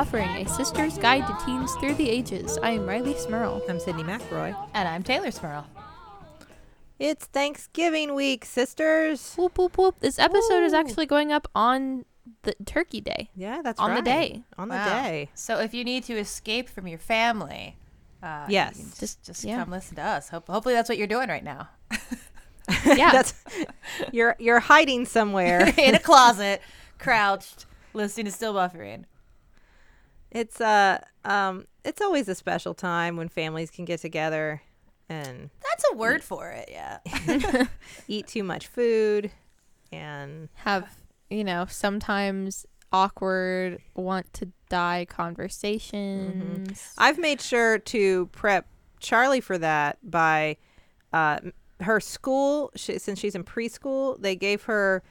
Hello, and welcome to Still Buffering, a sister's guide to teens through the ages. I am Rileigh Smirl. I'm Sydnee McElroy. And I'm Teylor Smirl. It's Thanksgiving week, sisters. Whoop, whoop, whoop. This episode is actually going up on the Turkey Day. Yeah, that's On the day. On the Wow. day. So if you need to escape from your family, uh, Yes. can just Just- just yeah. come listen to us. Hope, hopefully that's what you're doing right now, Yeah. that's you're you're hiding somewhere. in a closet, crouched, listening to Still Buffering. It's uh um it's always a special time when families can get together and That's a word for it. Yeah. eat too much food and Have, you know, sometimes awkward, want to die conversations. I've made sure to prep Charlie for that by uh, her school. She, since she's in preschool, they gave her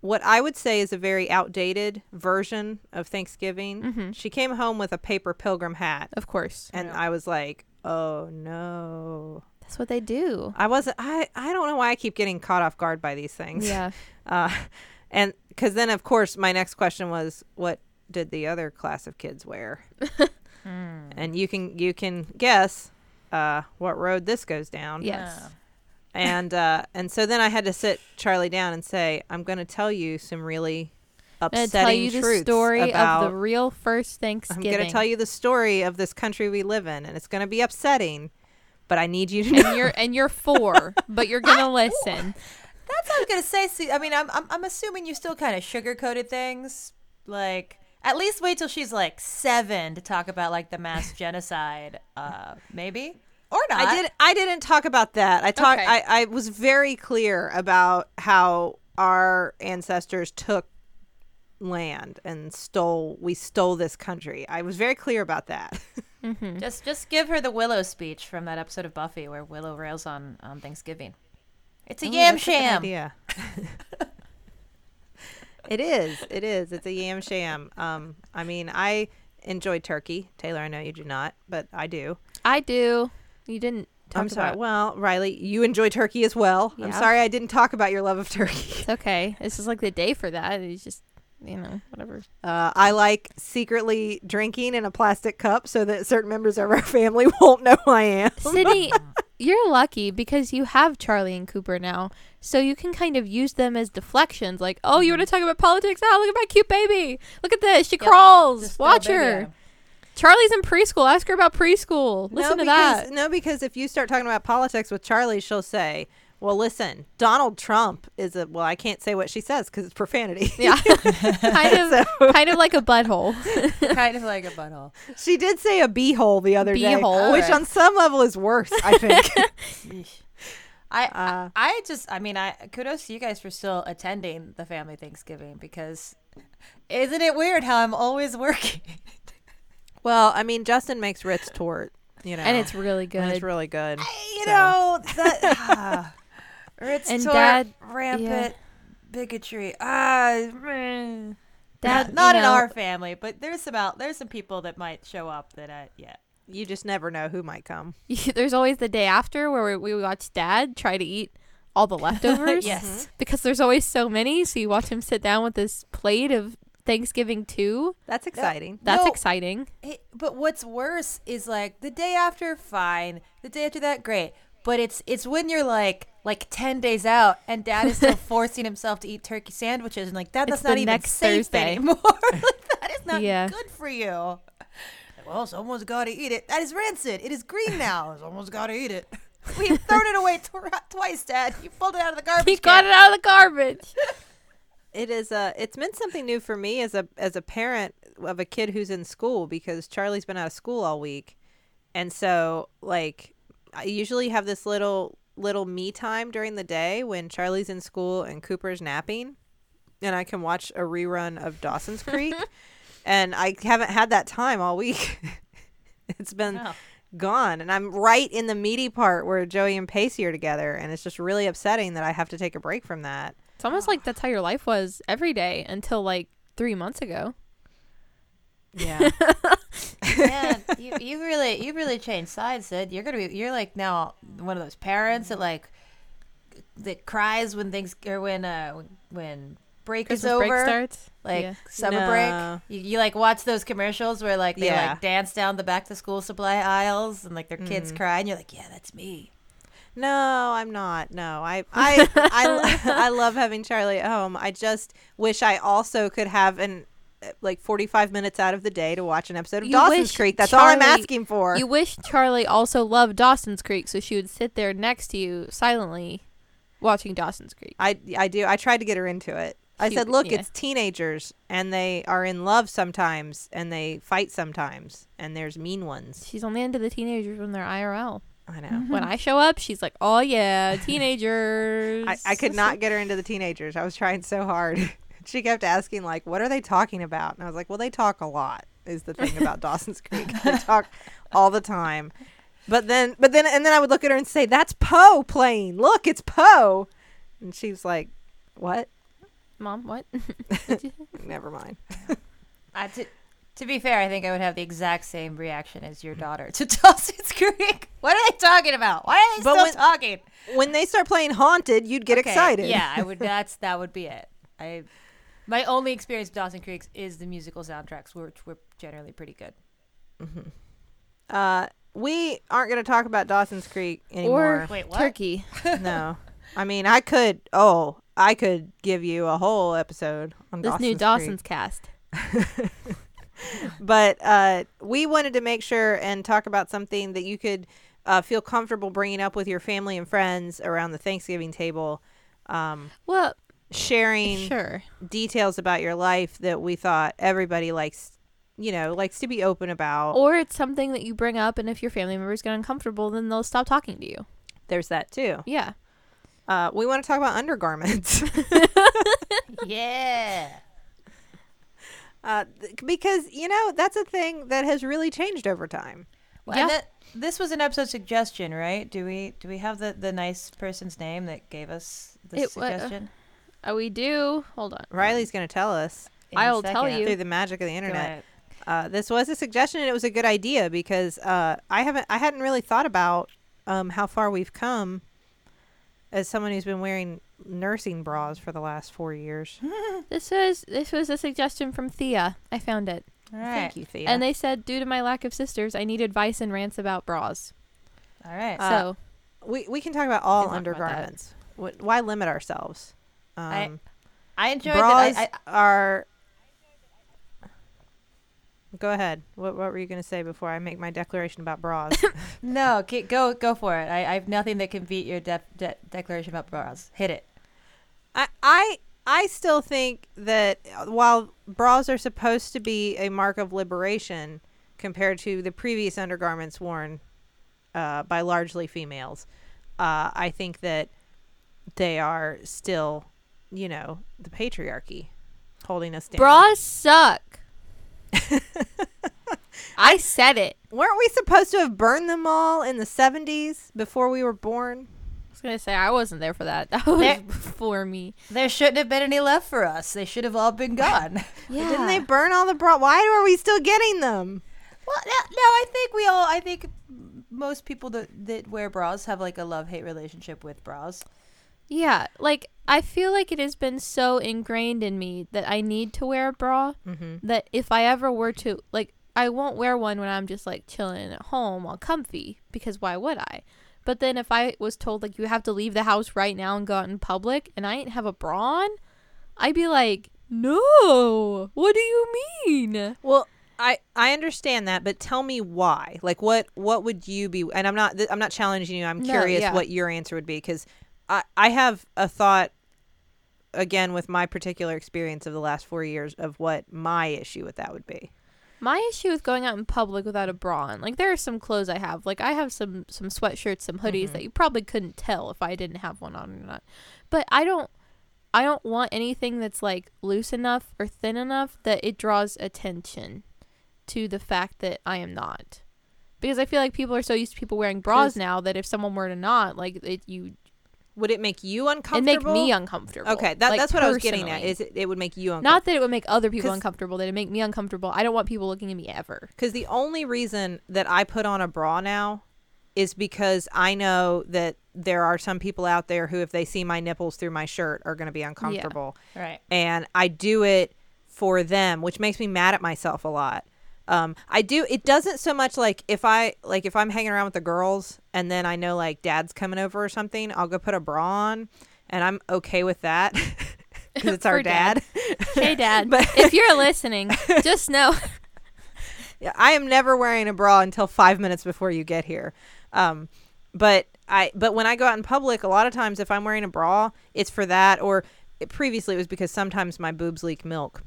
what I would say is a very outdated version of Thanksgiving. Mhm. She came home with a paper pilgrim hat, Of course. and I was like, "Oh no!" That's what they do. I wasn't. I I don't know why I keep getting caught off guard by these things. Yeah. Uh, and because then, of course, my next question was, "What did the other class of kids wear?" And you can you can guess uh, what road this goes down. Yes. And uh, and so then I had to sit Charlie down and say, "I'm going to tell you some really I'm going upsetting to tell you the truths story about." of the real first Thanksgiving. I'm going to tell you the story of this country we live in, and it's going to be upsetting. But I need you to know. and you're and you're four, but you're gonna listen. That's what I was gonna say. See, I mean, I'm I'm, I'm assuming you still kind of sugarcoated things. Like, at least wait till she's like seven to talk about like the mass genocide. Uh, maybe or not. I did. I didn't talk about that. I talked. Okay. I, I was very clear about how our ancestors took land and stole. We stole this country. I was very clear about that. Just just give her the Willow speech from that episode of Buffy where Willow rails on on Thanksgiving. It's a Oh, yam that's a good sham. idea. it is. It is. It's a yam sham. Um. I mean, I enjoy turkey. Taylor, I know you do not, but I do. I do. You didn't talk I'm sorry. Well, Riley, you enjoy turkey as well. I'm sorry I didn't talk about your love of turkey. It's okay. This is like the day for that. It's just, you know, whatever. Uh, I like secretly drinking in a plastic cup so that certain members of our family won't know who I am. Sydney, you're lucky because you have Charlie and Cooper now, so you can kind of use them as deflections. Like, oh, you want to talk about politics? Ah, look at my cute baby. Look at this. She Yep. crawls. Just Watch throw baby her. At 'em. Charlie's in preschool. Ask her about preschool. Listen to because, that. No, because if you start talking about politics with Charlie, she'll say, "Well, listen, Donald Trump is a well. I can't say what she says because it's profanity." Yeah, kind of, So- kind of like a butthole. kind of like a butthole. she did say a beehole the other day, which Alright. on some level is worse. I think. I, Uh, I I just I mean I kudos to you guys for still attending the family Thanksgiving because isn't it weird how I'm always working? Well, I mean, Justin makes Ritz torte, you know, and it's really good. and it's really good. you So- know that ah, Ritz And torte, Dad- rampant bigotry. Ah, meh. Dad, not, not in know- our family, but there's some out there's some people that might show up that I yeah. You just never know who might come. there's always the day after where we, we watch Dad try to eat all the leftovers. Yes. because there's always so many. So you watch him sit down with this plate of Thanksgiving too. That's exciting. That's No. exciting. It, but what's worse is like the day after, fine. The day after that, great. But it's it's when you're like like ten days out and Dad is still forcing himself to eat turkey sandwiches and like that It's that's not even next safe Thursday. anymore. like, that is not Yeah. good for you. Well, someone's got to eat it. That is rancid. It is green now. Someone's got to eat it. We've thrown it away tw- twice, Dad. You pulled it out of the garbage. He got it out of the garbage. It is uh it's meant something new for me as a as a parent of a kid who's in school because Charlie's been out of school all week. And so like I usually have this little little me time during the day when Charlie's in school and Cooper's napping and I can watch a rerun of Dawson's Creek and I haven't had that time all week. it's been Oh. gone and I'm right in the meaty part where Joey and Pacey are together and it's just really upsetting that I have to take a break from that. It's almost like that's how your life was every day until like three months ago. Yeah. Man, you you really you really changed sides, Sid. You're gonna be you're like now one of those parents that like that cries when things or when uh when break Christmas is over, break starts. like Yeah. summer No. break, you, you like watch those commercials where like they Yeah. like dance down the back to school supply aisles and like their kids Mhm. cry, and you're like, yeah, that's me. No, I'm not. No, I I I, I love having Charlie at home. I just wish I also could have an uh, like 45 minutes out of the day to watch an episode of You Dawson's Creek. That's all I'm asking for. You wish Charlie also loved Dawson's Creek, so she would sit there next to you silently, watching Dawson's Creek. I I do. I tried to get her into it. I She- said, "Look, yeah. it's teenagers and they are in love sometimes and they fight sometimes and there's mean ones." She's only into the teenagers when they're IRL. I know. When I show up, she's like, "Oh yeah, teenagers." I, I could not get her into the teenagers. I was trying so hard. she kept asking like, "What are they talking about?" And I was like, "Well, they talk a lot." Is the thing about Dawson's Creek. They talk all the time. But then but then and then I would look at her and say, "That's Poe playing. Look, it's Poe." And she was like, "What?" Mom, what? Never mind. Uh, to, to be fair, I think I would have the exact same reaction as your daughter to Dawson's Creek. What are they talking about? Why are they But still when- talking? When they start playing Haunted, you'd get Okay, excited. Yeah, I would. That's that would be it. I my only experience with Dawson Creek is the musical soundtracks, which were generally pretty good. Uh, we aren't going to talk about Dawson's Creek anymore. or Wait, what? turkey? no. I mean, I could. Oh, I could give you a whole episode on This Dawson's new Creek. Dawson's cast. but uh, we wanted to make sure and talk about something that you could uh, feel comfortable bringing up with your family and friends around the Thanksgiving table, um, Well, sharing sure. details about your life that we thought everybody likes, you know, likes to be open about. Or it's something that you bring up, and if your family members get uncomfortable, then they'll stop talking to you. There's that too. Yeah. Uh, we want to talk about undergarments. Yeah. Uh, th- because you know that's a thing that has really changed over time. Well, Yeah. and that, this was an episode suggestion, right? Do we do we have the, the nice person's name that gave us the It wa- suggestion? Oh, we do. Hold on. Riley's going to tell us In a I'll tell you. through the magic of the internet. Uh, this was a suggestion, and it was a good idea because uh, I haven't, I hadn't really thought about um, how far we've come as someone who's been wearing nursing bras for the last four years. This was this was a suggestion from Thea. I found it, All right. Thank you, Thea. and they said due to my lack of sisters, I need advice and rants about bras. All right. Uh, so we we can talk about all talk undergarments. Wh- Why limit ourselves? Um, I- I enjoyed bras that. I, I, are. Go ahead. What what were you going to say before I make my declaration about bras? no, ke- go go for it. I, I have nothing that can beat your def, de- declaration about bras. Hit it. I, I I still think that uh, while bras are supposed to be a mark of liberation compared to the previous undergarments worn uh, by largely females, uh, I think that they are still, you know, the patriarchy holding us down. bras suck. I said it. Weren't we supposed to have burned them all in the 70s before we were born? I was gonna say I wasn't there for that. That was There- before me. There shouldn't have been any left for us. They should have all been gone. Yeah. Didn't they burn all the bra? Why are we still getting them? well, no, no, I think we all. I think most people that that wear bras have like a love hate relationship with bras. Yeah, like I feel like it has been so ingrained in me that I need to wear a bra Mm-hmm. that if I ever were to like I won't wear one when I'm just like chilling at home all comfy because why would I? But then if I was told like you have to leave the house right now and go out in public and I didn't have a bra on, I'd be like, "No. What do you mean?" Well, I I understand that, but tell me why. Like, what what would you be? And I'm not th- I'm not challenging you. I'm No, curious yeah. what your answer would be because I I have a thought again with my particular experience of the last four years of what my issue with that would be. My issue with going out in public without a bra on, like there are some clothes I have, like I have some some sweatshirts, some hoodies Mhm. that you probably couldn't tell if I didn't have one on or not. But I don't I don't want anything that's like loose enough or thin enough that it draws attention to the fact that I am not. Because I feel like people are so used to people wearing bras now that if someone were to not, like it you Would it make you uncomfortable? it make me uncomfortable. Okay, that, like, that's what I was getting at. Is it, it would make you uncomfortable? not that it would make other people uncomfortable, that it make me uncomfortable. I don't want people looking at me ever. Because the only reason that I put on a bra now is because I know that there are some people out there who, if they see my nipples through my shirt, are going to be uncomfortable. Right. And I do it for them, which makes me mad at myself a lot. Um, I do. It doesn't so much like if I like if I'm hanging around with the girls and then I know like dad's coming over or something, I'll go put a bra on, and I'm okay with that because it's our dad. dad. Hey, Dad. But- if you're listening, just know. Yeah, I am never wearing a bra until five minutes before you get here. Um, but I but when I go out in public, a lot of times if I'm wearing a bra, it's for that. Or it, previously it was because sometimes my boobs leak milk.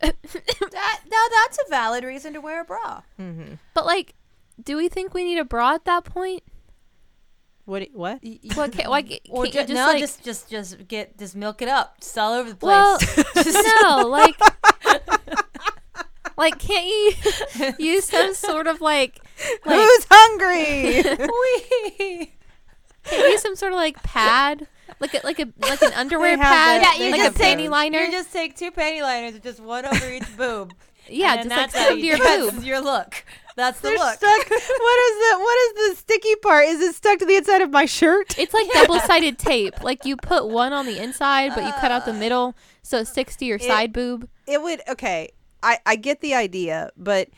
That now that's a valid reason to wear a bra. Mm-hmm. But like, do we think we need a bra at that point? What? do- What? What can, like, Or can't you ju- just no, like, just just just get just milk it up, just all over the place. well, Just- no, like, like, can't you use some sort of like, like, Who's hungry? Wee. can't you use some sort of like pad, like a, like a like an underwear pad, that. Yeah, you like just a take panty liner? You just take two panty liners, just one over each boob. yeah, and just like that's to you- your that's boob. your look. That's the They're look. stuck. What is the What is the sticky part? Is it stuck to the inside of my shirt? It's like double sided tape. Like you put one on the inside, but you cut out the uh, middle, so it sticks to your side boob. It would. Okay, I I get the idea, but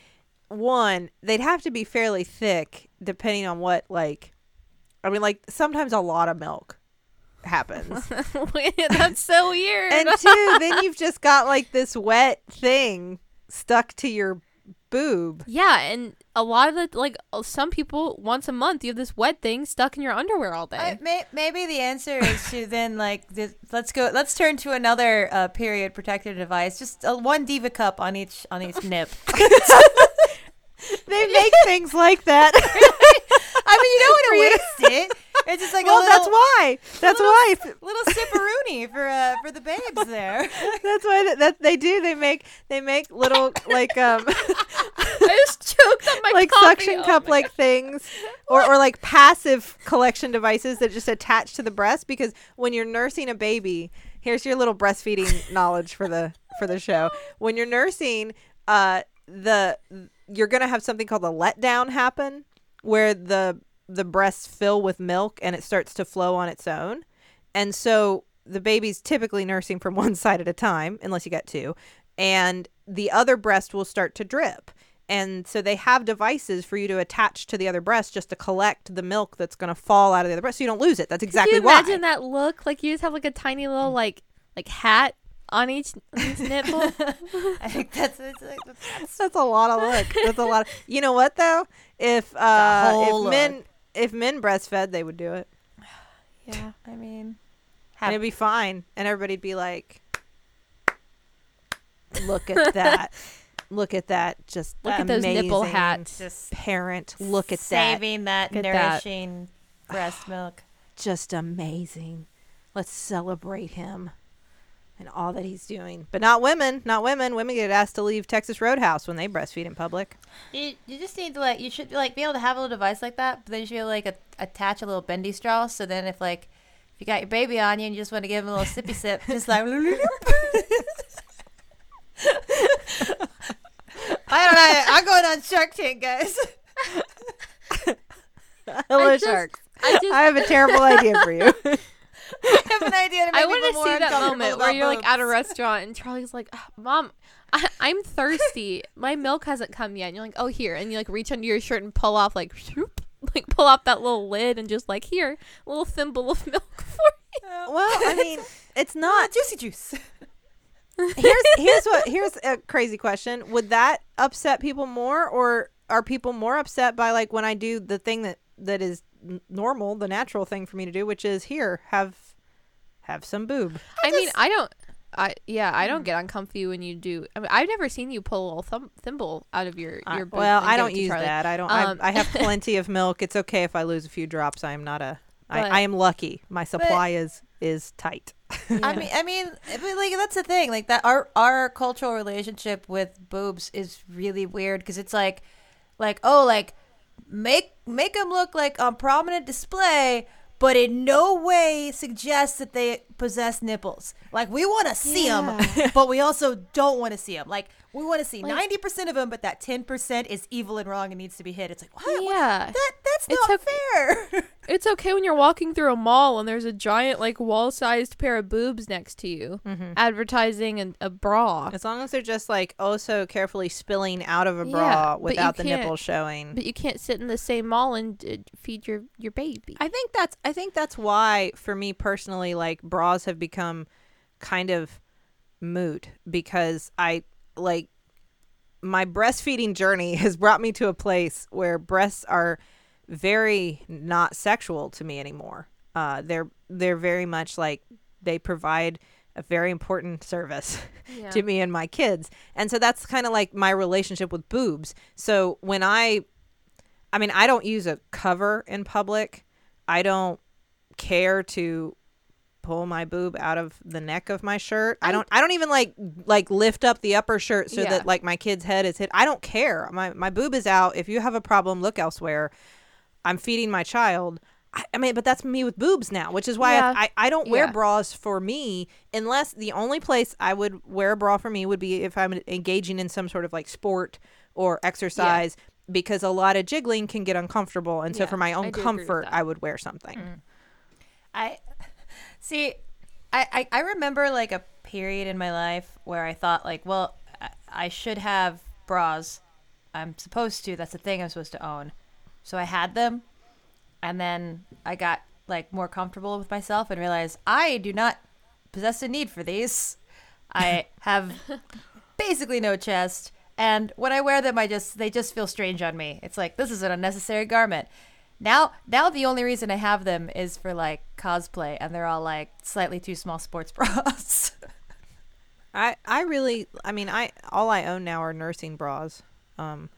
one, they'd have to be fairly thick, depending on what like. I mean, like sometimes a lot of milk happens. That's so weird. and two, then you've just got like this wet thing stuck to your boob. yeah, and a lot of the like uh, some people once a month you have this wet thing stuck in your underwear all day. I, may, maybe the answer is to then like this, let's go. Let's turn to another uh, period protective device. Just uh, one diva cup on each on each nip. They make things like that. I mean, you don't want to waste it. It's just like well, a little, that's why. That's little why. little sipperoonie for uh, for the babes there. That's why that, that they do. They make they make little like um I just choked on my like coffee. suction Oh cup like things or or like passive collection devices that just attach to the breast because when you're nursing a baby, here's your little breastfeeding knowledge for the for the show. When you're nursing, uh the you're going to have something called a letdown happen where the the breasts fill with milk and it starts to flow on its own. And so the baby's typically nursing from one side at a time, unless you get two, and the other breast will start to drip. And so they have devices for you to attach to the other breast just to collect the milk that's going to fall out of the other breast so you don't lose it. That's exactly Can you why. imagine that look? Like you just have like a tiny little mm. like like hat on each, each nipple. I think that's, it's like, that's That's a lot of look. That's a lot. Of, you know what though? If uh, whole if men if men breastfed, they would do it, yeah. I mean, and it'd be fine, and everybody'd be like, "Look at that! Look at that! Just Look at those nipple hats. just Parent, look at that! saving that, Look at that. nourishing breast milk. Just amazing! Let's celebrate him." And all that he's doing, but not women. Not women. Women get asked to leave Texas Roadhouse when they breastfeed in public. You, you just need to like you should like be able to have a little device like that, but then you should be able, like a, attach a little bendy straw. So then if like if you got your baby on you and you just want to give him a little sippy sip, just like I don't know. I'm going on Shark Tank, guys. Hello, just- sharks. I just I have a terrible idea for you. I have an idea to make I want to see that moment where you're like at a restaurant and Charlie's like, "Ah, "Mom, I, I'm thirsty. My milk hasn't come yet." And you're like, "Oh, here," and you like reach under your shirt and pull off like, shoop, like pull off that little lid and just like here, a little thimble of milk for you. well, I mean, it's Ah, not juicy juice. here's here's what here's a crazy question. Would that upset people more, or are people more upset by like when I do the thing that that is n- normal, the natural thing for me to do, which is here have have some boob. I, mean, I don't. I yeah, I don't get uncomfy when you do. I mean, I've never seen you pull a little thumb, thimble out of your your. boob well, I don't use Charlie. that. I don't. Um, I, I have plenty of milk. It's okay if I lose a few drops. I am not a. I, But- I am lucky. My supply is is tight. I mean, I mean, but, like that's the thing. Like that, our our cultural relationship with boobs is really weird because it's like, like oh, like make make them look like on prominent display, but in no way suggests that they possess nipples. Like we want to see them, but we also don't want to see them. Like We want to see Like- ninety percent of them, but that ten percent is evil and wrong and needs to be hit. It's like what? What? Yeah. That that's It's not okay- fair. It's okay when you're walking through a mall and there's a giant like wall-sized pair of boobs next to you, Mm-hmm. advertising an, a bra. As long as they're just like oh so carefully spilling out of a bra but you without the can't- nipples showing. But you can't sit in the same mall and uh, feed your your baby. I think that's I think that's why for me personally like bras have become kind of moot because I like my breastfeeding journey has brought me to a place where breasts are very not sexual to me anymore. Uh they're they're very much like they provide a very important service Yeah. to me and my kids. And so that's kind of like my relationship with boobs. So when I I mean, I don't use a cover in public. I don't care to pull my boob out of the neck of my shirt. I, I- don't I don't even like like lift up the upper shirt so Yeah. that like my kid's head is hit. I don't care. My my boob is out. If you have a problem, look elsewhere. I'm feeding my child. I, I mean, but that's me with boobs now, which is why Yeah. I, I, I don't wear Yeah. bras for me unless the only place I would wear a bra for me would be if I'm engaging in some sort of like sport or exercise because a lot of jiggling can get uncomfortable. And so Yeah, for my own with comfort. I would wear something. I see. I, I I remember like a period in my life where I thought like, well, I- I should have bras. I'm supposed to. That's the thing I'm supposed to own. So I had them, and then I got like more comfortable with myself and realized I do not possess a need for these. I have basically no chest, and when I wear them, I just they just feel strange on me. It's like this is an unnecessary garment. Now, now the only reason I have them is for like cosplay, and they're all like slightly too small sports bras. I, I really, I mean, I all I own now are nursing bras. Um,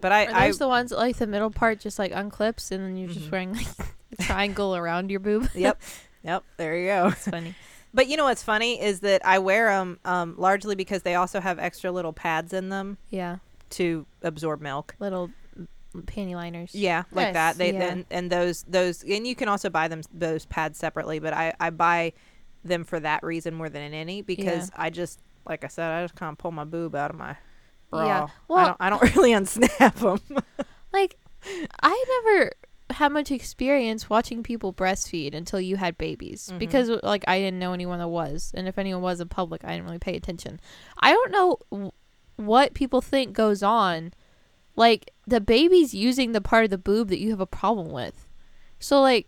but I, Are I the ones that, like the middle part just like unclips and then you're Mm-hmm. just wearing like a triangle around your boob? yep, yep, there you go. It's funny. But you know what's funny is that I wear them um, largely because they also have extra little pads in them Yeah, to absorb milk. little panty liners. Yeah, like Nice. that. They Yeah. and, and those those and you can also buy them those pads separately, but I I buy them for that reason more than any because I just like I said I just kind of pull my boob out of my bra. Yeah. I Well- don't I don't really unsnap them. Like, I never had much experience watching people breastfeed until you had babies Mhm. because like I didn't know anyone that was, and if anyone was in public, I didn't really pay attention. I don't know w- what people think goes on. Like the baby's using the part of the boob that you have a problem with, so like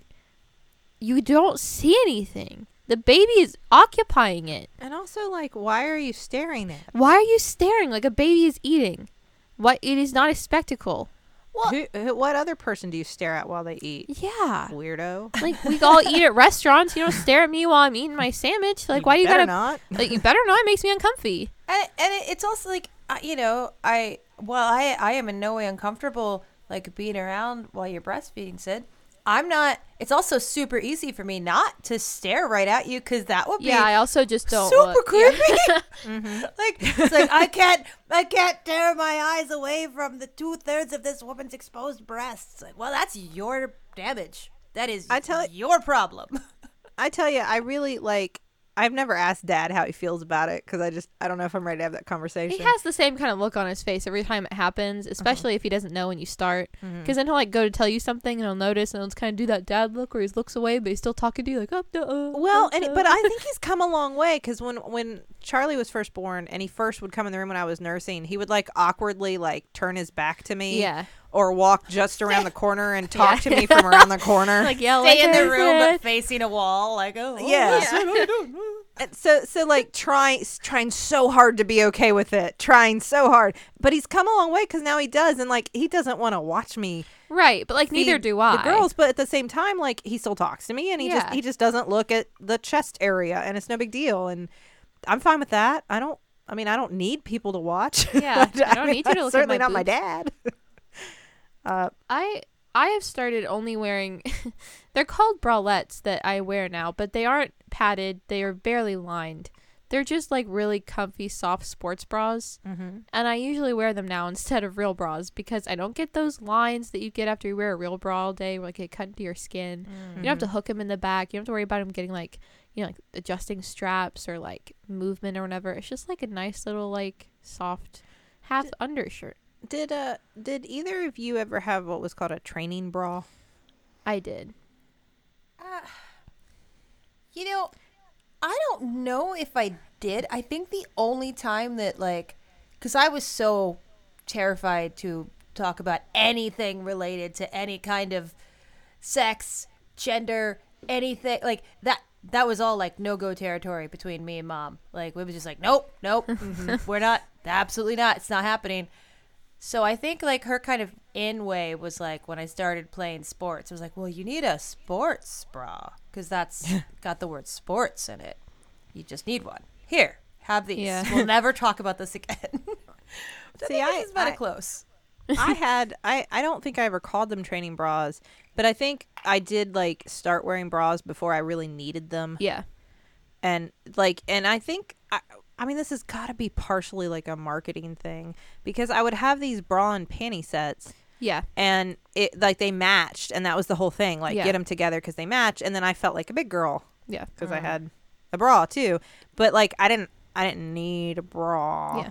you don't see anything. The baby is occupying it. and also like why are you staring at? Why are you staring like a baby is eating? What it is not a spectacle. Well- Who, who, what other person do you stare at while they eat? Yeah. Weirdo. Like we all eat at restaurants. You don't stare at me while I'm eating my sandwich. Like why do you better gotta? not? Like you better not. It makes me uncomfy. and and it- it's also like uh, you know I well I I am in no way uncomfortable like being around while you're breastfeeding, Sid. I'm not. It's also super easy for me not to stare right at you because that would be Yeah, I also just don't. super look. creepy. Mm-hmm. like it's like I can't I can't tear my eyes away from the two thirds of this woman's exposed breasts. Like, well, that's your damage. That is I tell- your problem. I tell you, I really like. I've never asked Dad how he feels about it because I just I don't know if I'm ready to have that conversation. He has the same kind of look on his face every time it happens, especially if he doesn't know when you start. Because then he'll like go to tell you something and he'll notice and he'll just kind of do that dad look where he looks away, but he's still talking to you like, oh, no, uh, Well, uh, and uh." but I think he's come a long way because when when Charlie was first born and he first would come in the room when I was nursing, he would like awkwardly like turn his back to me, yeah, or walk just around the corner and talk to me from around the corner. like yeah, Stay like in I the room but facing a wall. Like, oh, oh, Yeah. I don't know. And so so like trying trying so hard to be okay with it, trying so hard, but he's come a long way because now he does, and like he doesn't want to watch me. right, but like neither do I. The girls, but at the same time, like he still talks to me, and he just he just doesn't look at the chest area, and it's no big deal, and I'm fine with that. I don't. I mean, I don't need people to watch. Yeah, I don't mean, need you to that's look at certainly my not my dad. Uh, I I have started only wearing they're called bralettes that I wear now, but they aren't padded. They are barely lined. They're just like really comfy soft sports bras. mm-hmm. And I usually wear them now instead of real bras because I don't get those lines that you get after you wear a real bra all day where like it cut into your skin. You don't have to hook them in the back. You don't have to worry about them getting like, you know, like adjusting straps or like movement or whatever. It's just like a nice little like soft half undershirt. Did uh did either of you ever have what was called a training bra? I did. Uh, you know, I don't know if I did. I think the only time that like, because I was so terrified to talk about anything related to any kind of sex, gender, anything like that. That was all like no go territory between me and mom. Like we was just like, nope, nope, we're not, absolutely not. It's not happening. So I think like her kind of in way was like when I started playing sports, it was like, well, you need a sports bra because that's got the word sports in it. You just need one. Here, have these. Yeah. We'll never talk about this again. See, I I- is about I- close. I had I I don't think I ever called them training bras, but I think I did like start wearing bras before I really needed them. Yeah. and like and i think i, I mean this has got to be partially like a marketing thing because i would have these bra and panty sets Yeah. and it like they matched and that was the whole thing like Yeah. get them together because they match and then i felt like a big girl Yeah. because i uh-huh. had a bra too but like i didn't i didn't need a bra Yeah.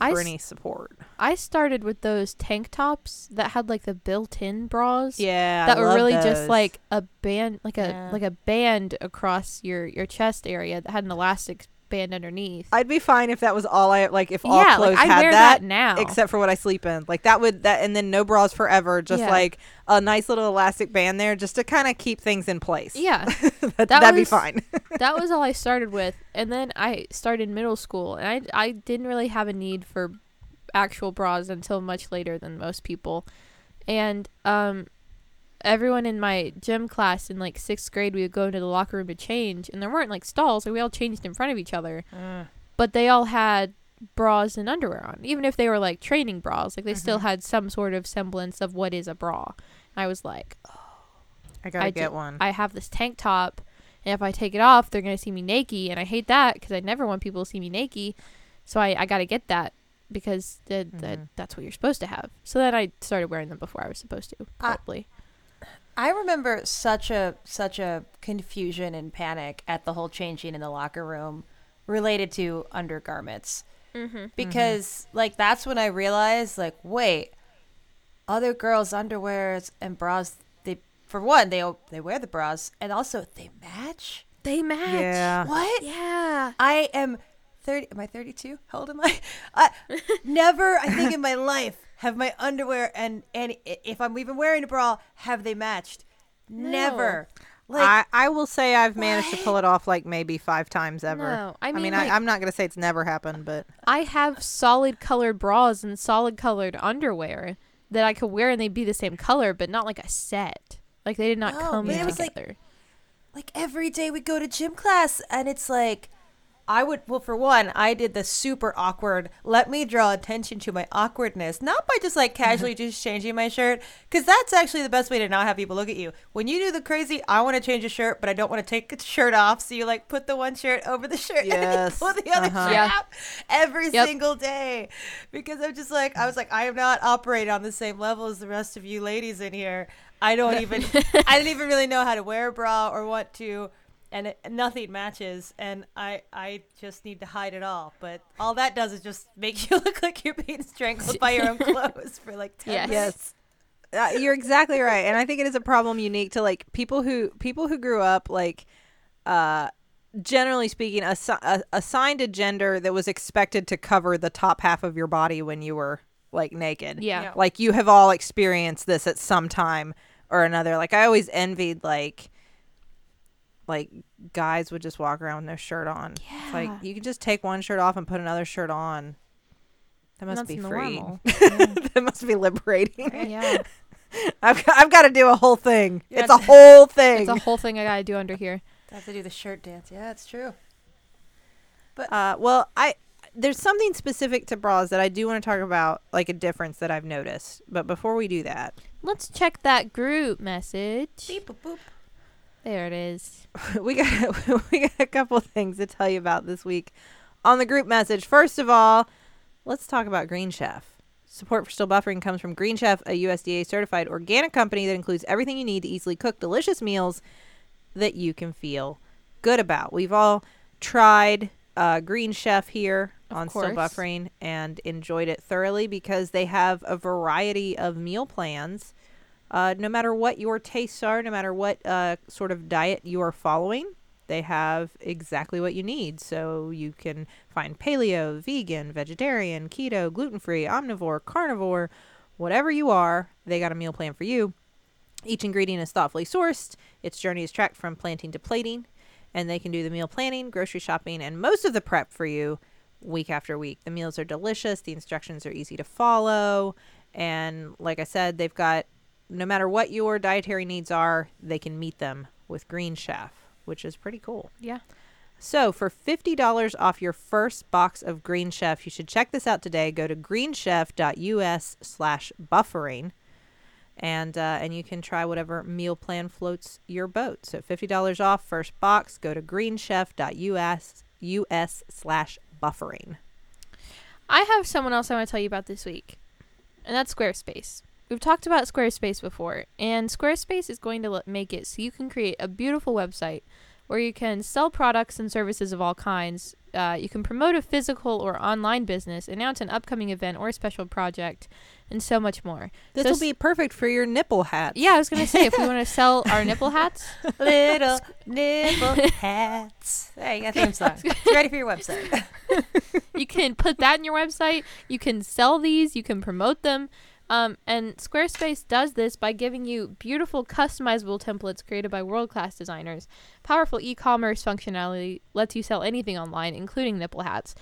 I, for any support I started with those tank tops that had like the built-in bras. yeah I that were love really just like a band like a Yeah. like a band across your your chest area that had an elastic band underneath. i'd be fine if that was all i like if all yeah, clothes like had that that, now. except for what I sleep in. Like that would that and then no bras forever, just Yeah. like a nice little elastic band there just to kind of keep things in place. yeah, that, That would be fine. that was all I started with, and then I started middle school, and I I didn't really have a need for actual bras until much later than most people, and um. Everyone in my gym class in like sixth grade, we would go into the locker room to change, and there weren't like stalls, so we all changed in front of each other. but they all had bras and underwear on even if they were like training bras like they still had some sort of semblance of what is a bra i was like I gotta I get ju- one. i have this tank top and if i take it off they're gonna see me naked and i hate that because i never want people to see me naked so i, I gotta get that because the, the, Mhm. that's what you're supposed to have so then i started wearing them before i was supposed to probably I remember such a such a confusion and panic at the whole changing in the locker room related to undergarments. Mm-hmm. because like that's when I realized like wait other girls underwears and bras they for one they they wear the bras and also they match. They match. Yeah. what? Yeah. I am 30 am I 32 how old am I? I never I think in my life have my underwear and and if I'm even wearing a bra have they matched never like I, I will say I've managed to pull it off like maybe five times ever. No, I mean, I like- I'm not gonna say it's never happened, but I have solid colored bras and solid colored underwear that I could wear and they'd be the same color, but not like a set. Like they did not No, come but it was like- together. like every day we go to gym class and it's like I would well for one I did the super awkward let me draw attention to my awkwardness not by just like casually just changing my shirt cuz that's actually the best way to not have people look at you when you do the crazy I want to change a shirt but I don't want to take the shirt off so you like put the one shirt over the shirt and then you pull the other Uh-huh. shirt Yeah. every Yep. single day because I'm just like I was like I am not operating on the same level as the rest of you ladies in here I don't even I didn't even really know how to wear a bra or what to and it, nothing matches and I I just need to hide it all but all that does is just make you look like you're being strangled by your own clothes for like 10 Yes. minutes. yes, uh, you're exactly right. And I think it is a problem unique to like people who people who grew up like, uh, generally speaking, assi- uh, assigned a gender that was expected to cover the top half of your body when you were like naked. Yeah. Yeah. like you have all experienced this at some time or another like i always envied like like guys would just walk around with no shirt on. It's like you can just take one shirt off and put another shirt on. That must That's be free. normal. that must be liberating. Yeah. I've, got- I've got to do a whole thing. Yeah, it's a it's- whole thing It's a whole thing I gotta do under here. I have to do the shirt dance. Yeah it's true. But uh, well i there's something specific to bras that i do want to talk about like a difference that i've noticed. But before we do that Let's check that group message. beep boop boop There it is. we got we got a couple things to tell you about this week on the group message. First of all, let's talk about Green Chef. Support for Still Buffering comes from Green Chef, a USDA certified organic company that includes everything you need to easily cook delicious meals that you can feel good about. We've all tried uh, Green Chef here Of on Still. Buffering and enjoyed it thoroughly because they have a variety of meal plans. Uh, no matter what your tastes are, no matter what uh, sort of diet you are following, they have exactly what you need. So you can find paleo, vegan, vegetarian, keto, gluten free, omnivore, carnivore, whatever you are, they got a meal plan for you. Each ingredient is thoughtfully sourced. Its journey is tracked from planting to plating, and they can do the meal planning, grocery shopping, and most of the prep for you week after week. The meals are delicious, the instructions are easy to follow, and like I said, they've got no matter what your dietary needs are, they can meet them with Green Chef, which is pretty cool. Yeah. So, for $50 off your first box of Green Chef, you should check this out today. Go to greenchef.us slash buffering, and, uh, and you can try whatever meal plan floats your boat. So, $50 off first box. Go to greenchef.us US slash buffering. I have someone else I want to tell you about this week, and that's Squarespace. We've talked about Squarespace before, and Squarespace is going to make it so you can create a beautiful website where you can sell products and services of all kinds. Uh, you can promote a physical or online business, announce an upcoming event or special project, and so much more. This So will be perfect for your nipple hats. Yeah, I was gonna say if we want to sell our nipple hats, Little nipple hats. There you go, theme song. It's ready for your website. you can put that in your website. You can sell these. You can promote them. Um, and Squarespace does this by giving you beautiful customizable templates created by world class designers. Powerful e commerce functionality lets you sell anything online, including nipple hats.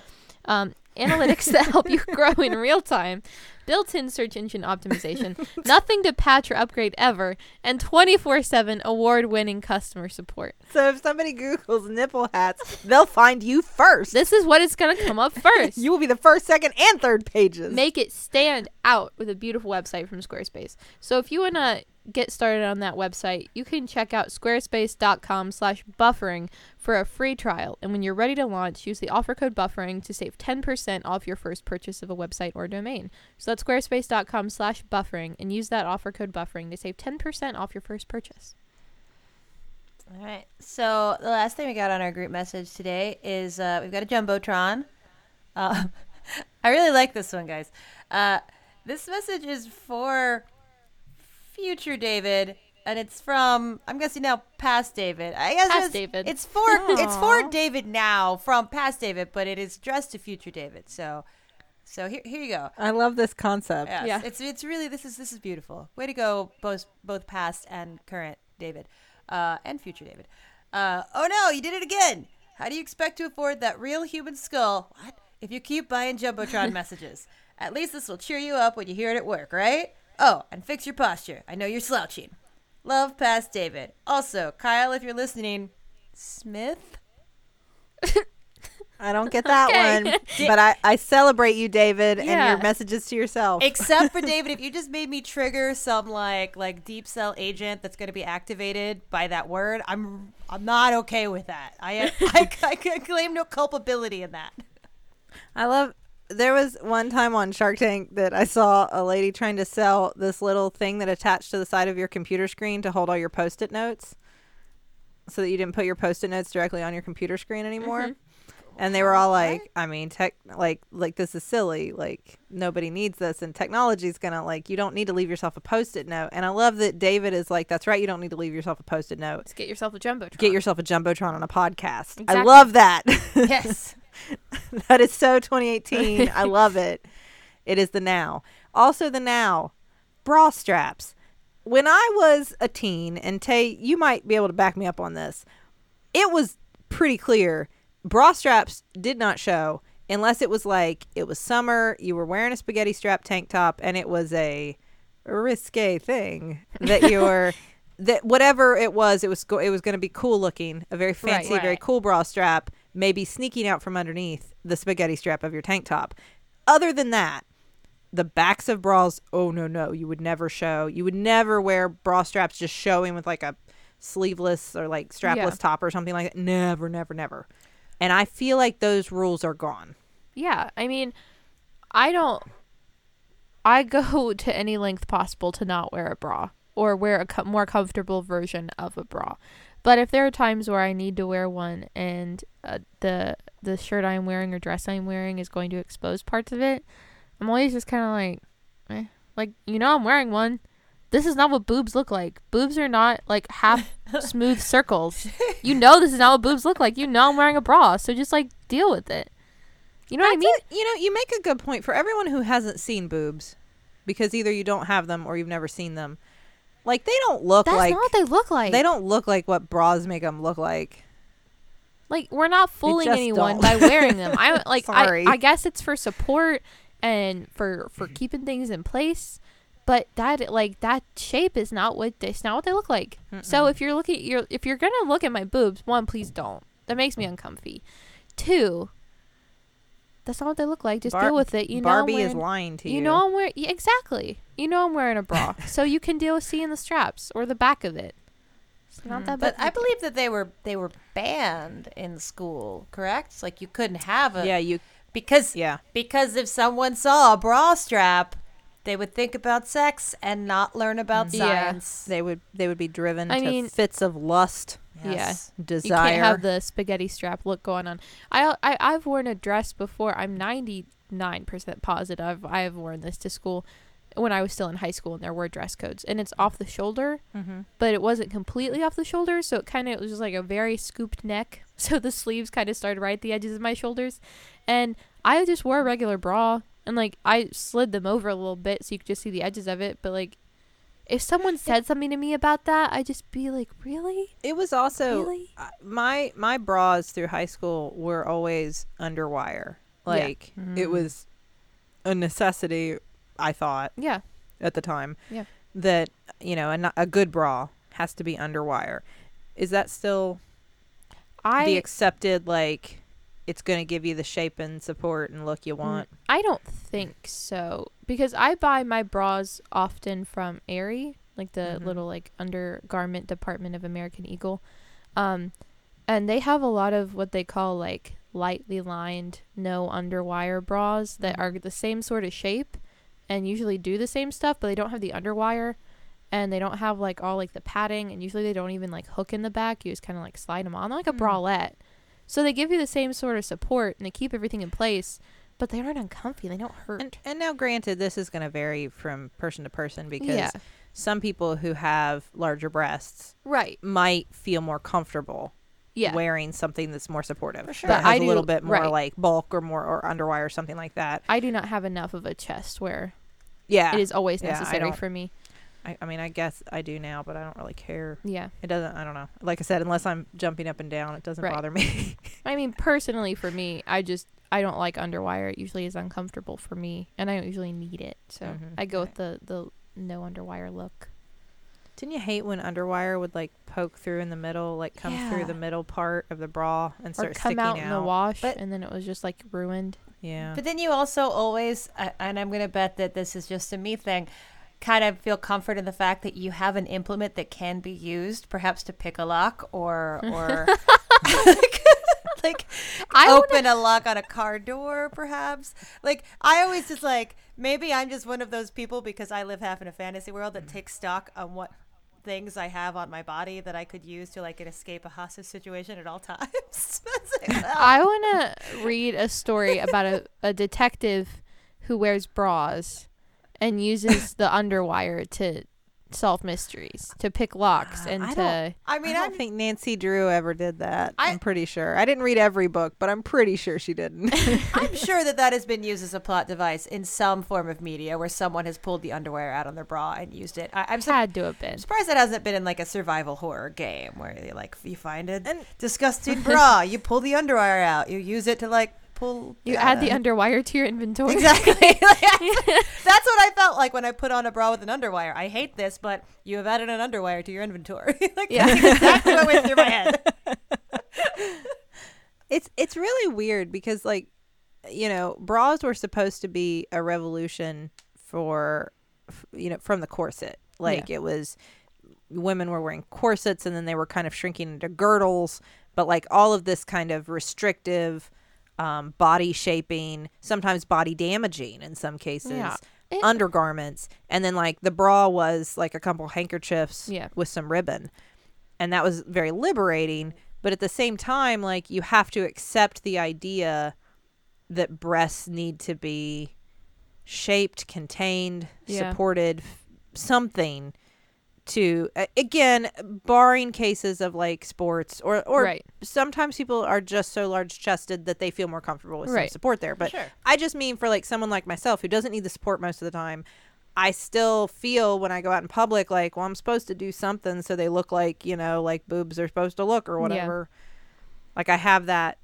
Um, analytics that help you grow in real time, built in search engine optimization, nothing to patch or upgrade ever, and 24 7 award winning customer support. So, if somebody Googles nipple hats, they'll find you first. This is what is going to come up first. you will be the first, second, and third pages. make it stand out with a beautiful website from Squarespace. So if you want to get started on that website, you can check out squarespace.com slash buffering for a free trial. And when you're ready to launch, use the offer code buffering to save 10% off your first purchase of a website or domain. So that's squarespace.com slash buffering and use that offer code buffering to save 10% off your first purchase. All right. So the last thing we got on our group message today is uh, we've got a jumbotron. Uh, I really like this one, guys. Uh, this message is for future David, and it's from I'm guessing now past David. I guess Past it's, David. It's for it's for David now from past David, but it is addressed to future David. So, so here here you go. I love this concept. Yes, Yeah. it's it's really this is this is beautiful. Way to go, both both past and current David, uh, and future David. Uh, oh no, you did it again. How do you expect to afford that real human skull? What? If you keep buying jumbotron messages, at least this will cheer you up when you hear it at work, right? Oh, and fix your posture. I know you're slouching. Love, past David. Also, Kyle, if you're listening, Smith. I don't get that Okay. one, but I, I celebrate you, David, and your messages to yourself. Except for David, if you just made me trigger some like like deep cell agent that's going to be activated by that word, I'm I'm not okay with that. I I, I, can claim no culpability in that. I love. There was one time on Shark Tank that I saw a lady trying to sell this little thing that attached to the side of your computer screen to hold all your post-it notes, so that you didn't put your post-it notes directly on your computer screen anymore. Mm-hmm. And they were all like, "I mean, tech, like, like this is silly. Like, nobody needs this, and technology's gonna like, you don't need to leave yourself a post-it note." And I love that David is like, "That's right, you don't need to leave yourself a post-it note. Let's get yourself a jumbotron. Get yourself a jumbotron on a podcast." I love that. Yes. that is so 2018. I love it. It is the now. Also, the now bra straps. When I was a teen, and Tay, you might be able to back me up on this, it was pretty clear bra straps did not show unless it was like it was summer, you were wearing a spaghetti strap tank top, and it was a risque thing that you were. That whatever it was, it was go- it was going to be cool looking, a very fancy, very Right. cool bra strap, maybe sneaking out from underneath the spaghetti strap of your tank top. Other than that, the backs of bras, oh no, no, you would never show. You would never wear bra straps just showing with like a sleeveless or like strapless Yeah. top or something like that. Never, never, never. And I feel like those rules are gone. Yeah, I mean, I don't. I go to any length possible to not wear a bra or wear a co- more comfortable version of a bra. But if there are times where I need to wear one and uh, the the shirt I'm wearing or dress I'm wearing is going to expose parts of it, I'm always just kind of like, eh. like you know I'm wearing one. This is not what boobs look like. Boobs are not like half smooth circles. You know this is not what boobs look like. You know I'm wearing a bra, so just like deal with it. You know what I mean? it. You know, you make a good point for everyone who hasn't seen boobs, because either you don't have them or you've never seen them. Like they don't look That's like not what they look like. they don't look like what bras make them look like. like we're not fooling anyone don't. by wearing them. I like I, I guess it's for support and for for keeping things in place. But that like that shape is not what it's not what they look like. So if you're looking you're if you're gonna look at my boobs, one, please don't. That makes me mm. uncomfy. Two, that's not what they look like. Just Bar- deal with it. You know Barbie is lying to you. you know I'm wearing yeah, exactly. You know I'm wearing a bra, so you can deal with seeing the straps or the back of it. It's not mm. that But. I believe that they were they were banned in school, correct? It's like you couldn't have a yeah, you because yeah. because if someone saw a bra strap, they would think about sex and not learn about Yeah. science. They would they would be driven I to mean- fits of lust, Yes. You desire. can't have the spaghetti strap look going on. I, I I've worn a dress before. I'm 99% positive I've worn this to school when I was still in high school and there were dress codes. And it's off the shoulder, mm-hmm. but it wasn't completely off the shoulder, so it kind of was just like a very scooped neck. So the sleeves kind of started right at the edges of my shoulders. And I just wore a regular bra and like I slid them over a little bit so you could just see the edges of it, but like if someone said something to me about that, I'd just be like, "Really? It was also Really? uh, my my bras through high school were always underwire. Like it Mm. was a necessity. I thought Yeah. at the time. Yeah. That you know, a, no- a good bra has to be underwire. Is that still I the accepted like? It's going to give you the shape and support and look you want. I don't think so because I buy my bras often from Aerie, like the Mhm. little like undergarment department of American Eagle. Um and they have a lot of what they call like lightly lined no underwire bras that are the same sort of shape and usually do the same stuff but they don't have the underwire and they don't have like all like the padding and usually they don't even like hook in the back you just kind of like slide them on like a Mm. bralette so they give you the same sort of support and they keep everything in place but they aren't uncomfy they don't hurt And, and now, granted, this is going to vary from person to person because yeah some people who have larger breasts right might feel more comfortable yeah wearing something that's more supportive. For sure. That But has I a little bit more right. like bulk or more or underwire or something like that. I do not have enough of a chest where Yeah. it is always necessary don't- for me I, I mean, I guess I do now, but I don't really care. yeah It doesn't. I don't know. Like I said, unless I'm jumping up and down, it doesn't Right. bother me. I mean, personally, for me, I just I don't like underwire. It usually is uncomfortable for me, and I don't usually need it. So Mhm. I go with the the no underwire look. Didn't you hate when underwire would like poke through in the middle, like come Yeah. through the middle part of the bra and Or start come sticking out in the wash, But- and then it was just like ruined. Yeah. But then you also always, uh, and I'm going to bet that this is just a me thing, kind of feel comfort in the fact that you have an implement that can be used, perhaps to pick a lock or or like, like I wanna- open a lock on a car door, perhaps. Like I always just like maybe I'm just one of those people because I live half in a fantasy world that mm-hmm. takes stock on what things I have on my body that I could use to like escape a hostage situation at all times. Like, I want to read a story about a, a detective who wears bras and uses the underwire to solve mysteries, to pick locks, Uh, and I to. don't- I mean, I I'm don't think Nancy Drew ever did that. I, I- am pretty sure. I didn't read every book, but I'm pretty sure she didn't. I'm sure that that has been used as a plot device in some form of media where someone has pulled the underwear out on their bra and used it. I, I'm su- had to have been. surprised that hasn't been in like a survival horror game where you like you find a And- disgusting bra, you pull the underwear out, you use it to like pull. You out add the underwire to your inventory. Exactly. Like, that's what I felt like when I put on a bra with an underwire. I hate this, but you have added an underwire to your inventory. like Yeah. that's exactly what went through my head. it's it's really weird because like you know bras were supposed to be a revolution for you know from the corset like it was women were wearing corsets and then they were kind of shrinking into girdles but like all of this kind of restrictive um, body shaping sometimes body damaging in some cases Yeah. It- undergarments and then like the bra was like a couple handkerchiefs Yeah. with some ribbon and that was very liberating But at the same time, like you have to accept the idea that breasts need to be shaped, contained, Yeah. supported, something to again, barring cases of like sports or or Right. sometimes people are just so large chested that they feel more comfortable with some support there. But Sure. I just mean for like someone like myself who doesn't need the support most of the time. I still feel when I go out in public like, well, I'm supposed to do something so they look like, you know, like boobs are supposed to look or Yeah. whatever. Like I have that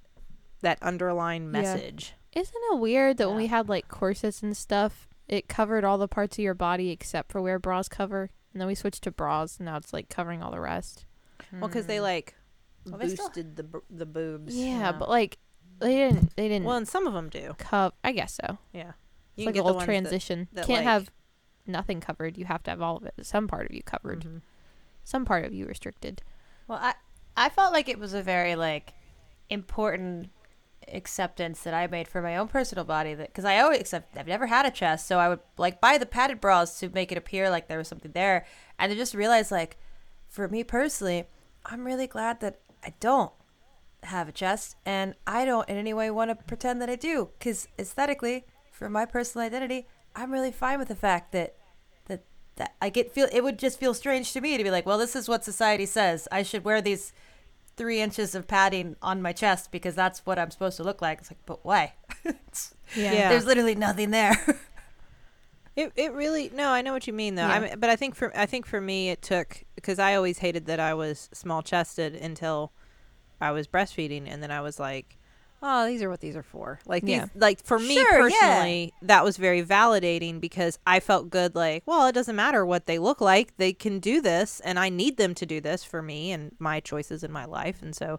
that underlying message. Isn't it weird that when we had like corsets and stuff, it covered all the parts of your body except for where bras cover, and then we switched to bras, and now it's like covering all the rest. Well, because they like Well, they still- boosted the b- the boobs. Yeah, Yeah. but like they didn't they didn't Well, and some of them do. cover. I guess so. Yeah. It's like a little transition. that, Can't like- have nothing covered. You have to have all of it. Some part of you covered. Mhm. Some part of you restricted. Well, I I felt like it was a very like important acceptance that I made for my own personal body that because I always accept I've never had a chest, so I would like buy the padded bras to make it appear like there was something there, and I just realized like for me personally, I'm really glad that I don't have a chest, and I don't in any way want to pretend that I do because aesthetically, for my personal identity, I'm really fine with the fact that that that I get feel it would just feel strange to me to be like, well, this is what society says. I should wear these three inches of padding on my chest because that's what I'm supposed to look like. It's like, but why? It's- Yeah. There's literally nothing there. It it really no, I know what you mean though. Yeah. I mean, but I think for I think for me it took because I always hated that I was small chested until I was breastfeeding, and then I was like, oh, these are what these are for. Like these, Yeah. like for me Sure, yeah. personally, that was very validating because I felt good. Like, well, it doesn't matter what they look like; they can do this, and I need them to do this for me and my choices in my life, and so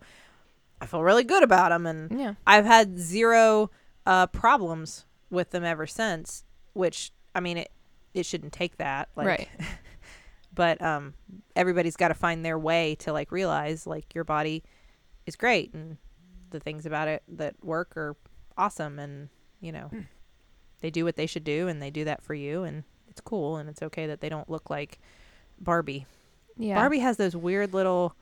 I feel really good about them. And Yeah. I've had zero uh, problems with them ever since. Which I mean, it it shouldn't take that, like, right. But um, everybody's got to find their way to like realize like your body is great and the things about it that work are awesome, and you know they do what they should do, and they do that for you, and it's cool, and it's okay that they don't look like Barbie. Yeah. Barbie has those weird little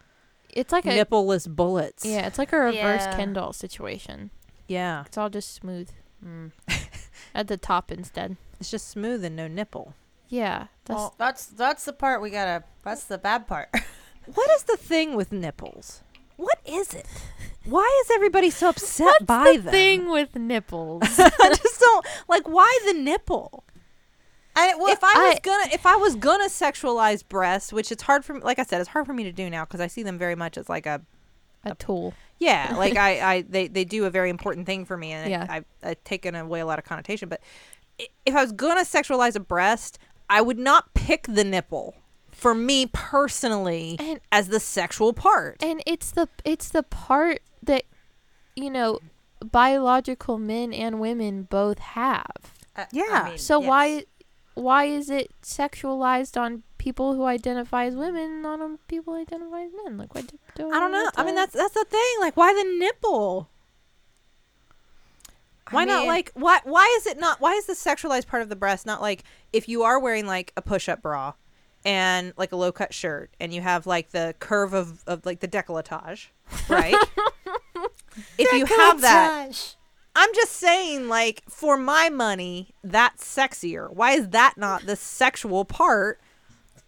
It's like a nippleless bullets. yeah. It's like a reverse Yeah. Ken doll situation. yeah. It's all just smooth Mm. at the top instead. It's just smooth and no nipple. Yeah. That's Well, that's that's the part we gotta. That's the bad part. What is the thing with nipples? What is it? Why is everybody so upset What's by the them? thing with nipples. I just don't like why the nipple. I, well, if I was I- gonna if I was gonna sexualize breasts, which it's hard for like I said, it's hard for me to do now because I see them very much as like a a tool. yeah, like I, I they, they do a very important thing for me, and Yeah. I, I've taken away a lot of connotation. But if I was gonna sexualize a breast, I would not pick the nipple for me personally And- as the sexual part. And it's the it's the part that you know biological men and women both have. I- I Yeah. mean, So yes. why why is it sexualized on people who identify as women, not on people who identify as men? Like, why Do, I don't know. I mean, that's that's the thing. Like, why the nipple? I Why not like why why is it not why is the sexualized part of the breast not like if you are wearing like a push up bra and like a low cut shirt and you have like the curve of, of like the decolletage, right? if you have that I'm just saying like for my money that's sexier. Why is that not the sexual part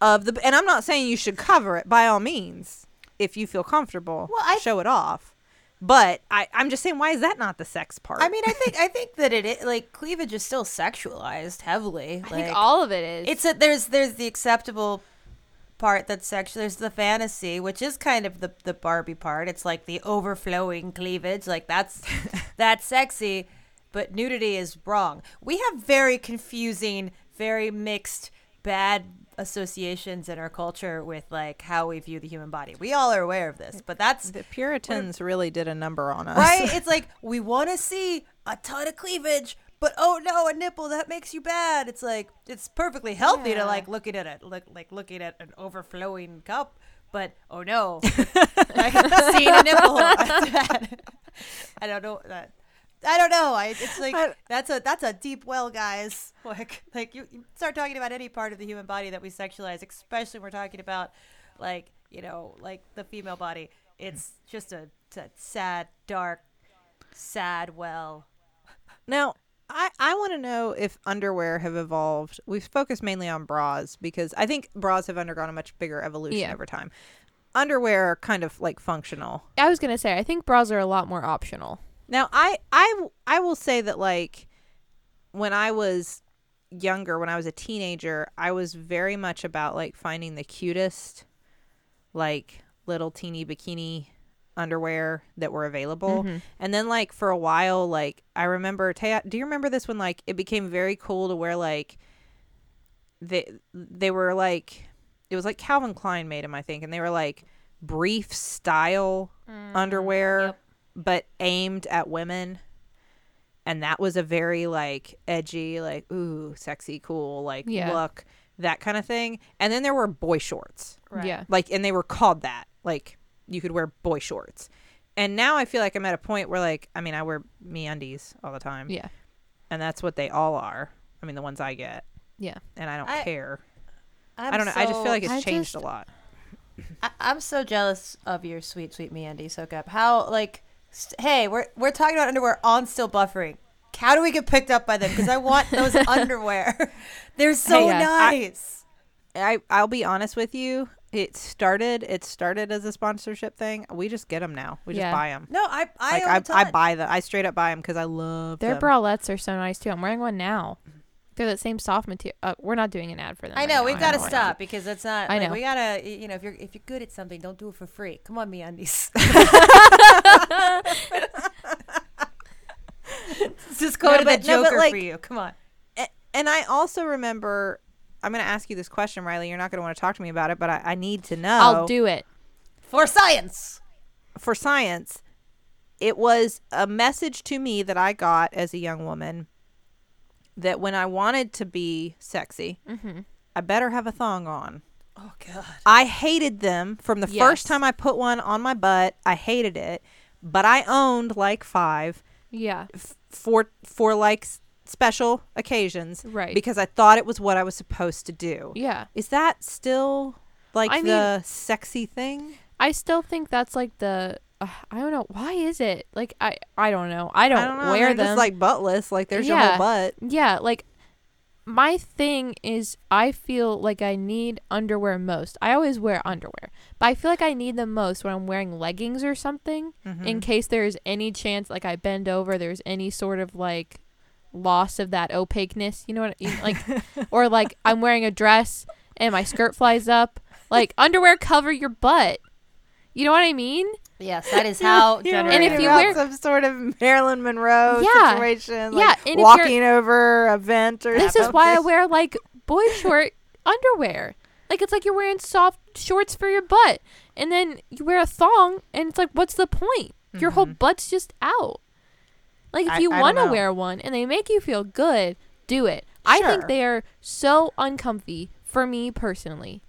of the and I'm not saying you should cover it by all means if you feel comfortable. Well, I- show it off. But I, I'm just saying, why is that not the sex part? I mean, I think I think that it like cleavage is still sexualized heavily. I like, think all of it is. It's a, there's there's the acceptable part that's sexual. There's the fantasy, which is kind of the the Barbie part. It's like the overflowing cleavage. Like that's that's sexy, but nudity is wrong. We have very confusing, very mixed, bad associations in our culture with like how we view the human body. We all are aware of this, but that's the Puritans really did a number on us. right. It's like we want to see a ton of cleavage. But oh no, a nipple that makes you bad. It's like it's perfectly healthy to like looking at it, look like looking at an overflowing cup. But oh no, like seeing a nipple. I don't know that. I don't know. I, it's like I- that's a that's a deep well, guys. Like like you, you start talking about any part of the human body that we sexualize, especially when we're talking about like you know like the female body. it's just a, a sad, dark, sad well. Now, I, I want to know if underwear have evolved. We've focused mainly on bras because I think bras have undergone a much bigger evolution Yeah. over time. Underwear are kind of like functional. I was gonna say I think bras are a lot more optional. Now, I I I will say that like when I was younger, when I was a teenager, I was very much about like finding the cutest like little teeny bikini underwear that were available. Mm-hmm. And then like for a while like I remember Taya, do you remember this when like it became very cool to wear like they they were like it was like Calvin Klein made them I think and they were like brief style underwear Mm, yep. But aimed at women and that was a very like edgy like ooh sexy cool like Yeah. look that kind of thing and then there were boy shorts Right. Yeah. like and they were called that like you could wear boy shorts and now i feel like i'm at a point where like i mean i wear MeUndies all the time Yeah. and that's what they all are i mean the ones i get Yeah. and i don't I- care I'm i don't know i just feel like it's I changed just- a lot I, I'm so jealous of your sweet, sweet MeUndies. Soak up. How like, st- hey, we're we're talking about underwear on still buffering. How do we get picked up by them? Because I want those underwear. They're so Hey, I- nice. I I'll be honest with you. It started. It started as a sponsorship thing. We just get them now. We just Yeah. buy them. no, I I Like I. I buy them. I straight up buy them because I love Their them. bralettes are so nice too. I'm wearing one now. They're that same soft material. Uh, we're not doing an ad for them. I know now. we've got to I stop because it's not. I like, know. we gotta. You know, if you're if you're good at something, don't do it for free. Come on, MeUndies. Just quoted but- the no, but, Joker like- for you. Come on. And I also remember. I'm going to ask you this question, Rileigh. You're not going to want to talk to me about it, but I, I need to know. I'll do it. For science. for science. It was a message to me that I got as a young woman that when I wanted to be sexy, Mm-hmm. I better have a thong on. Oh God. I hated them from the Yes. first time I put one on my butt. I hated it, but I owned like five Yeah. f- for for like s- special occasions, Right. Because I thought it was what I was supposed to do. Yeah. Is that still like I the sexy thing? I still think that's like the. Uh, I don't know why is it like I I don't know I don't, I don't know. wear they're them just like buttless. Like there's your whole butt. yeah like my thing is I feel like I need underwear most I always wear underwear but I feel like I need them most when I'm wearing leggings or something Mm-hmm. in case there's any chance like I bend over there's any sort of like loss of that opaqueness you know what I mean? like or like I'm wearing a dress and my skirt flies up like underwear cover your butt you know what I mean Yes, that is how You're. And if you about wear- some sort of Marilyn Monroe Yeah. situation, Yeah, like and if you're- walking over a vent or something. This is why I wear like boy short underwear. Like it's like you're wearing soft shorts for your butt, and then you wear a thong, and it's like, what's the point? Your whole mm-hmm. butt's just out. Like if I- you want to wear one and they make you feel good, do it. I think they are so uncomfy for me personally.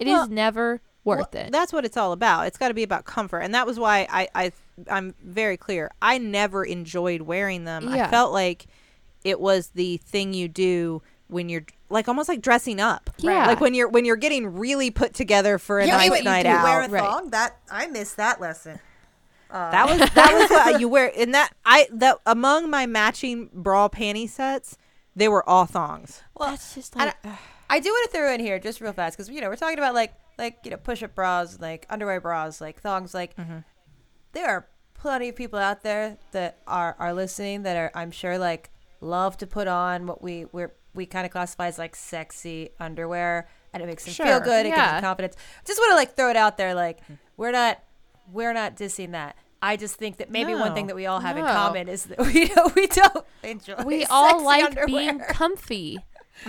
It is Well- never worth Well, it. That's what it's all about. It's got to be about comfort, and that was why I, I I'm very clear. I never enjoyed wearing them. I felt like it was the thing you do when you're like almost like dressing up. Yeah. Like when you're when you're getting really put together for a Yeah, nice wait, you night do out. wear a Right. That I missed that lesson. Uh, that was that was what you wear in that I that among my matching bra panty sets, they were all thongs. Well, That's just and like I do want to throw in here just real fast because you know we're talking about like like you know push-up bras, like underwear bras, like thongs. Like mm-hmm. there are plenty of people out there that are are listening that are I'm sure like love to put on what we we're we kind of classify as like sexy underwear, and it makes them feel Sure. good. It gives them confidence. Just want to like throw it out there. Like mm. we're not we're not dissing that. I just think that maybe one thing that we all have in common is that we don't we don't enjoy. we all like underwear. being comfy.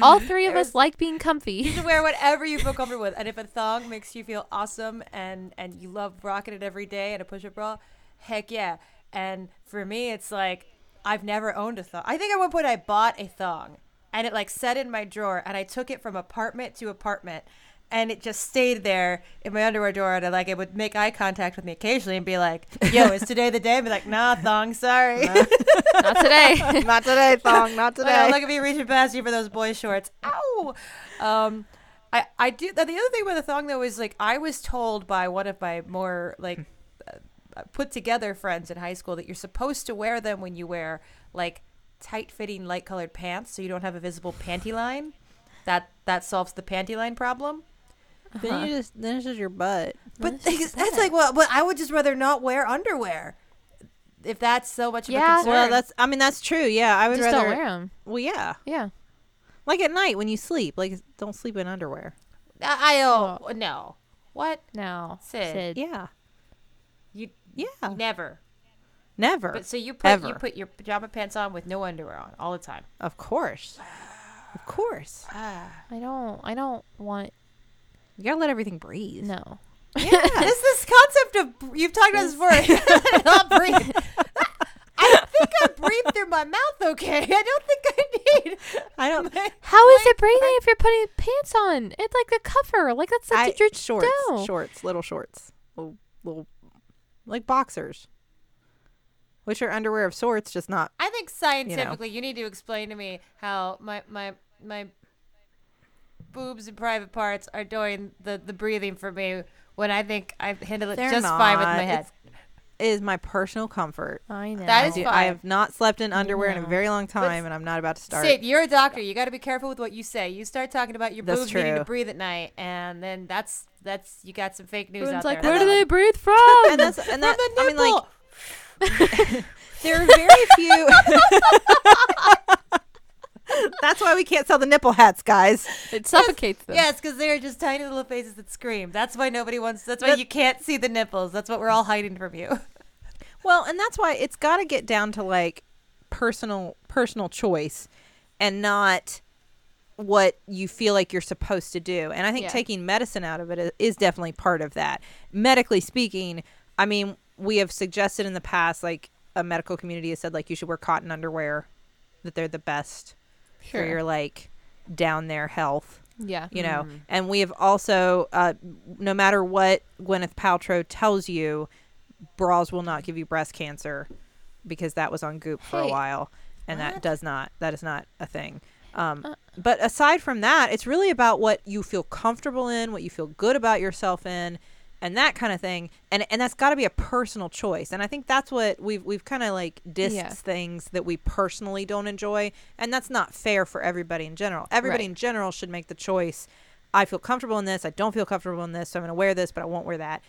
All mm-hmm. three of us like being comfy. You can wear whatever you feel comfortable with, and if a thong makes you feel awesome and and you love rocking it every day, and a push-up bra, heck yeah. And for me, it's like I've never owned a thong. I think at one point I bought a thong, and it like sat in my drawer, and I took it from apartment to apartment, and it just stayed there in my underwear drawer, and I, like it would make eye contact with me occasionally and be like, "Yo, is today the day?" And be like, "Nah, thong, sorry." Not today. not today, thong. Not Like, today. look at me reaching past you for those boy shorts. Ow. Um, I I do. The other thing about the thong though is like I was told by one of my more like put together friends in high school that you're supposed to wear them when you wear like tight fitting light colored pants so you don't have a visible panty line. That that solves the panty line problem. Then you just then it's just your butt. But that's, it's, it's like well, but I would just rather not wear underwear. If that's so much of Yeah. a concern. Well, that's I mean that's true. Yeah, I would just rather. don't wear them. Well, yeah, Yeah. like at night when you sleep, like don't sleep in underwear. I, I oh no. What? No. Sid. Yeah, You yeah, never. never. But so you put you put your pajama pants on with no underwear on all the time. of course, of course. Ah. I don't. I don't want. You gotta let everything breathe. No. Yeah, this this concept of you've talked about this before. not breathe. I think I breathe through my mouth okay. I don't think I need. I don't. How is it breathing if you're putting pants on? It's like a cover. Like that's I, what you're shorts, do. shorts, little shorts, little, little, like boxers, which are underwear of sorts, just not. I think scientifically, you, need to explain to me how my my my boobs and private parts are doing the the breathing for me when I think I handle it They're just fine with my head. It's- Is my personal comfort. I know. That I, is do, fine. I have not slept in underwear in a very long time, and I'm not about to start. Sid, you're a doctor. You got to be careful with what you say. You start talking about your That's boobs needing to breathe at night, and then that's that's you got some fake news Everyone's out like, there. where do they breathe from? and that's and that. the I mean, like nipple. there are very few. That's why we can't sell the nipple hats, guys. it suffocates them. Yes, because they're just tiny little faces that scream. That's why nobody wants. That's why That- you can't see the nipples. That's what we're all hiding from you. Well, and that's why it's got to get down to like personal personal choice and not what you feel like you're supposed to do. And I think Yeah. taking medicine out of it is, is definitely part of that. Medically speaking, I mean, we have suggested in the past like a medical community has said like you should wear cotton underwear that they're the best Sure. for your like down there health Yeah. you know and we have also uh, no matter what gwyneth paltrow tells you bras will not give you breast cancer because that was on goop for a while and that does not that is not a thing um, Uh. but aside from that it's really about what you feel comfortable in what you feel good about yourself in and that kind of thing and and that's got to be a personal choice and i think that's what we've we've kind of like dissed Yeah. things that we personally don't enjoy and that's not fair for everybody in general everybody Right. in general should make the choice i feel comfortable in this i don't feel comfortable in this so i'm going to wear this but i won't wear that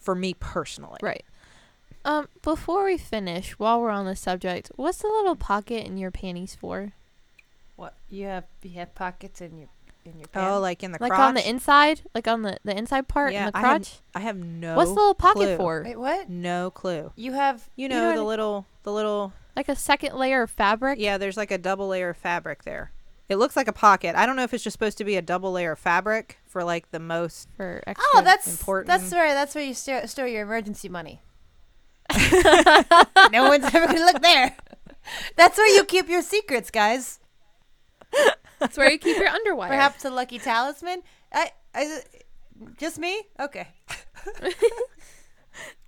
for me personally Right. Um, before we finish, while we're on the subject, what's the little pocket in your panties for? What you have? You have pockets in your in your oh like in the Like crotch on the inside, like on the the inside part Yeah, in the I have- crotch. i have no what's the little pocket clue. for? Wait, what? no clue You have? you know, know the what- little the little Like a second layer of fabric. Yeah, there's like a double layer of fabric there. It looks like a pocket. I don't know if it's just supposed to be a double layer of fabric for like the most. For extra. Oh, that's important. That's where that's where you store, store your emergency money. no one's ever gonna look there. That's where you keep your secrets, guys. That's where you keep your underwear. Perhaps a lucky talisman. I, I, just me. Okay.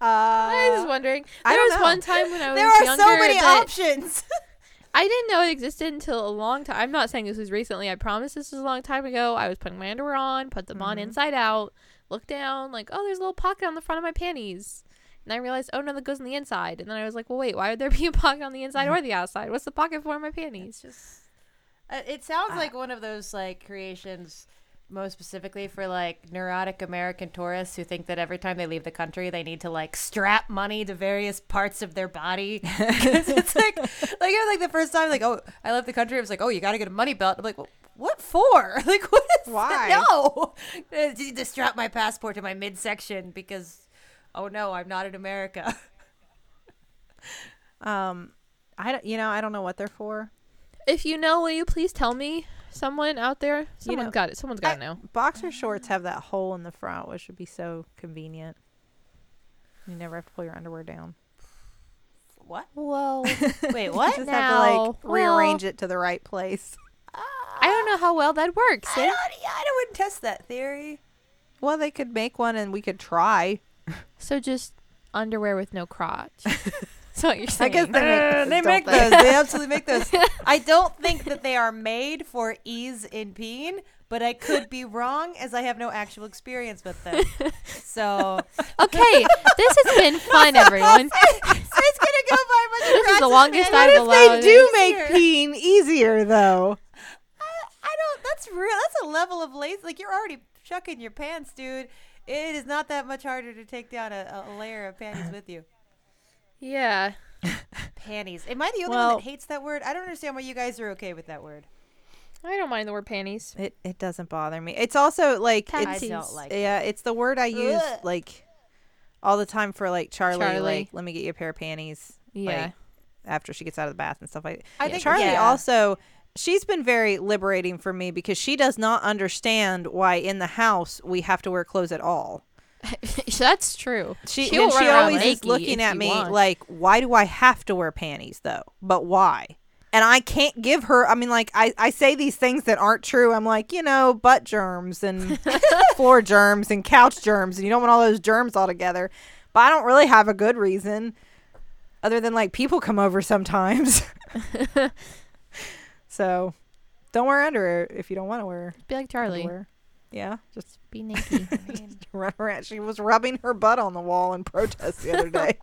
I was wondering. I There was know. one time when I was There are younger so many options. I didn't know it existed until a long time. I'm not saying this was recently. I promise this was a long time ago. I was putting my underwear on, put them on Mm-hmm. inside out, look down, like, oh, there's a little pocket on the front of my panties. And I realized, oh no, that goes on the inside. And then I was like, well, wait, why would there be a pocket on the inside or the outside? What's the pocket for in my panties? just uh, it sounds like one of those like creations most specifically for like neurotic american tourists who think that every time they leave the country they need to like strap money to various parts of their body. it's like like it was like the first time like oh i left the country it was like oh you gotta get a money belt i'm like well, what for like what is Why? no I need to strap my passport to my midsection because oh no i'm not in america Um, I don't, you know I don't know what they're for. If you know, will you please tell me? Someone out there, someone's know, got it. Someone's got I- to know. Boxer shorts have that hole in the front, which would be so convenient. You never have to pull your underwear down. what Well, wait You what just have to like Now, rearrange well- it to the right place. I don't know how well that works. I eh? don't, yeah, I don't wouldn't test that theory. Well, they could make one and we could try. So just underwear with no crotch. That's what you're I guess they make, Uh, they don't make they? those. They absolutely make those. I don't think that they are made for ease in peeing, but I could be wrong as I have no actual experience with them. So okay, this has been fun, everyone. it's gonna go by much. This is the longest What I've if allowed. they do it. make easier. peeing easier though? I, I don't. That's real. That's a level of lazy. Like you're already chucking your pants, dude. It is not that much harder to take down a, a layer of panties with you. Yeah. Panties. Am I the only Well- one that hates that word? I don't understand why you guys are okay with that word. I don't mind the word panties. It it doesn't bother me. It's also like I I don't like. yeah, it's the word I use Ugh. like all the time for like Charlie, Charlie. Like, let me get you a pair of panties. Yeah. like, after she gets out of the bath and stuff like. that. I Yeah, think Charlie yeah. also. She's been very liberating for me because she does not understand why in the house we have to wear clothes at all. That's true. She She always is looking at me want. like, why do I have to wear panties though? But why? And I can't give her. I mean, like I, I say these things that aren't true. I'm like, you know, butt germs and floor germs and couch germs, and you don't want all those germs all together. But I don't really have a good reason, other than like people come over sometimes. so, don't wear underwear if you don't want to wear Be like Charlie. underwear. Yeah, just Be naked. I mean, run around. She was rubbing her butt on the wall in protest the other day.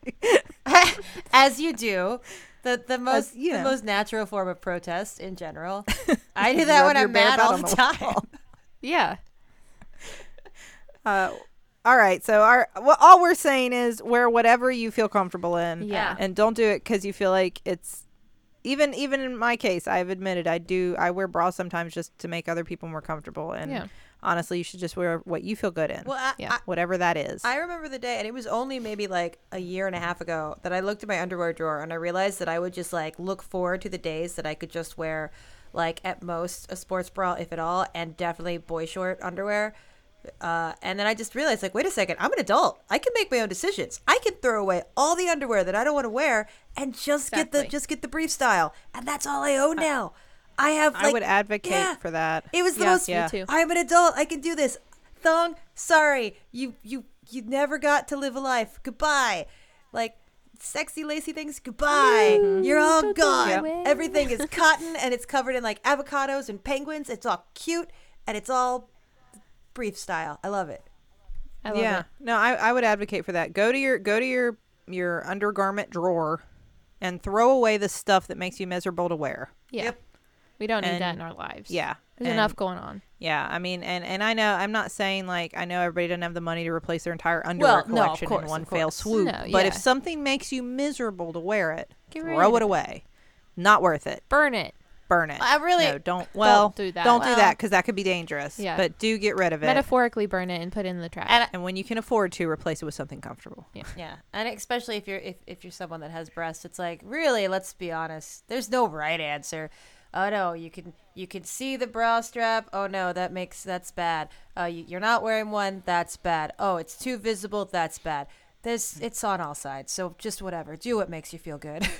as you do. The the most you the know. most natural form of protest in general. I do that rub when I'm mad all the the time. wall. yeah. Uh, all right. So our well, all we're saying is wear whatever you feel comfortable in, Yeah. and don't do it because you feel like it's. Even even in my case, I've admitted I do. I wear bras sometimes just to make other people more comfortable, and Yeah. Honestly, you should just wear what you feel good in, Well, I, Yeah. I, whatever that is. I remember the day, and it was only maybe like a year and a half ago that I looked at my underwear drawer and I realized that I would just like look forward to the days that I could just wear, like at most a sports bra, if at all, and definitely boy short underwear. Uh, and then I just realized, like, wait a second, I'm an adult. I can make my own decisions. I can throw away all the underwear that I don't want to wear and just get the just get the brief style, and that's all I own now. I have. Like, I would advocate yeah. for that. It was the Yeah, most. yeah. too. I'm an adult. I can do this. Thong. Sorry, you you you never got to live a life. Goodbye. Like sexy lacy things. Goodbye. Mm-hmm. You're all gone. Yep. Everything is cotton and it's covered in like avocados and penguins. It's all cute and it's all brief style. I love it. I love yeah. it. No, I, I would advocate for that. Go to your go to your your undergarment drawer, and throw away the stuff that makes you miserable to wear. Yeah. Yep. We don't need And- that in our lives. Yeah. There's and- enough going on. Yeah, I mean, and and I know I'm not saying like I know everybody doesn't have the money to replace their entire underwear Well, no, collection course, in one of fell swoop. No, But if something makes you miserable to wear it, Get throw it away. Not worth it. Burn it. Burn it. I really- no, don't. Well, do that. Don't do that because that could be dangerous. Yeah. But do get rid of it. Metaphorically burn it and put it in the trash. And and when you can afford to, replace it with something comfortable. Yeah, yeah, and especially if you're if, if you're someone that has breasts, it's like really. Let's be honest. There's no right answer. Oh no, you can you can see the bra strap. Oh no, that makes that's bad. Uh, you, you're not wearing one. That's bad. Oh, it's too visible. That's bad. There's it's on all sides. So just whatever. Do what makes you feel good.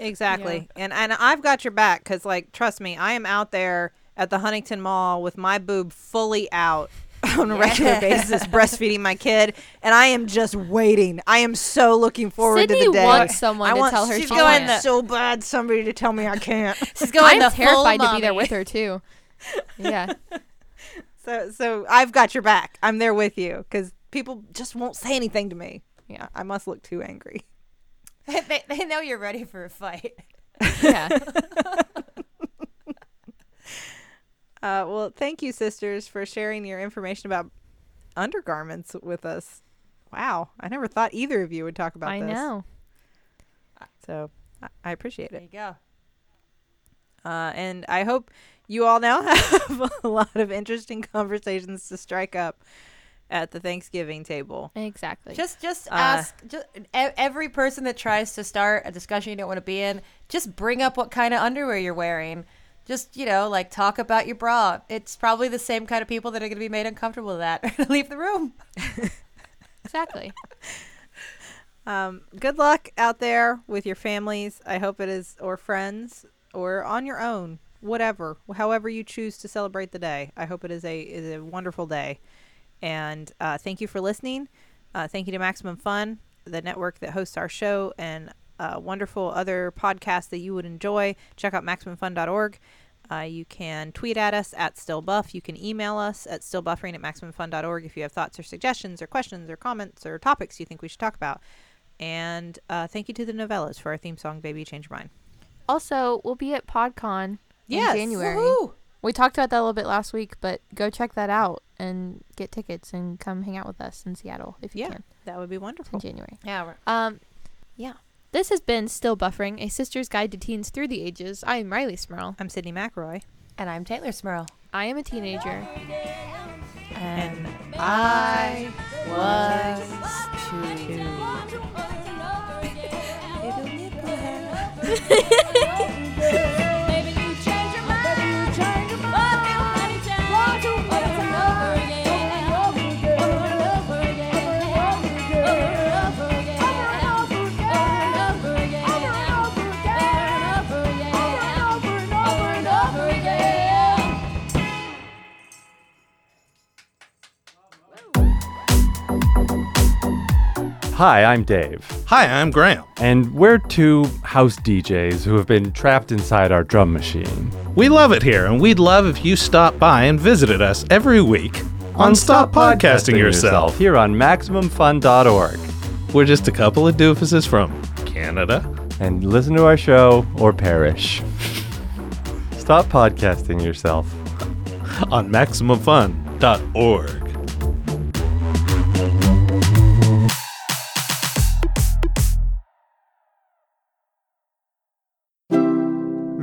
Exactly. And and I've got your back because, like, trust me, I am out there at the Huntington Mall with my boob fully out on a regular basis, breastfeeding my kid, and I am just waiting. I am so looking forward to the day. wants someone I to want, tell her she's she going can't. so bad somebody to tell me I can't. She's going I'm terrified to be there with her too. Yeah. so so I've got your back. I'm there with you because people just won't say anything to me. Yeah. I must look too angry. they, they know you're ready for a fight. Yeah. Uh, well, thank you, sisters, for sharing your information about undergarments with us. Wow, I never thought either of you would talk about I this. know. So I, I appreciate There it. There you go. Uh, and I hope you all now have a lot of interesting conversations to strike up at the Thanksgiving table. Exactly. Just just Uh, ask just, e- every person that tries to start a discussion you don't want to be in, just bring up what kind of underwear you're wearing. Just, you know, like talk about your bra. It's probably the same kind of people that are going to be made uncomfortable with that are going to leave the room. exactly. Um, good luck out there with your families. I hope it is, or friends, or on your own, whatever, however you choose to celebrate the day. I hope it is a is a wonderful day. And uh, thank you for listening. Uh, thank you to Maximum Fun, the network that hosts our show, and uh, wonderful other podcasts that you would enjoy, check out MaximumFun.org. Uh, you can tweet at us at stillbuff. You can email us at stillbuffering at MaximumFun.org if you have thoughts or suggestions or questions or comments or topics you think we should talk about. And uh, thank you to the Nouvellas for our theme song, Baby Change Your Mind. Also, we'll be at PodCon Yes. in January. Woohoo! We talked about that a little bit last week, but go check that out and get tickets and come hang out with us in Seattle if you Yeah. can That would be wonderful. in. January. Yeah, Um, yeah. This has been Still Buffering, a sister's guide to teens through the ages. I am Rileigh Smirl. I'm Sydnee McElroy. and I'm Teylor Smirl. I am a teenager. And, And I was too. Hi, I'm Dave, Hi, I'm Graham. and we're two house DJs who have been trapped inside our drum machine. We love it here, and we'd love if you stopped by and visited us every week on Stop Podcasting Yourself. here on MaximumFun.org. We're just a couple of doofuses from Canada. And listen to our show or perish. Stop podcasting yourself. on MaximumFun.org.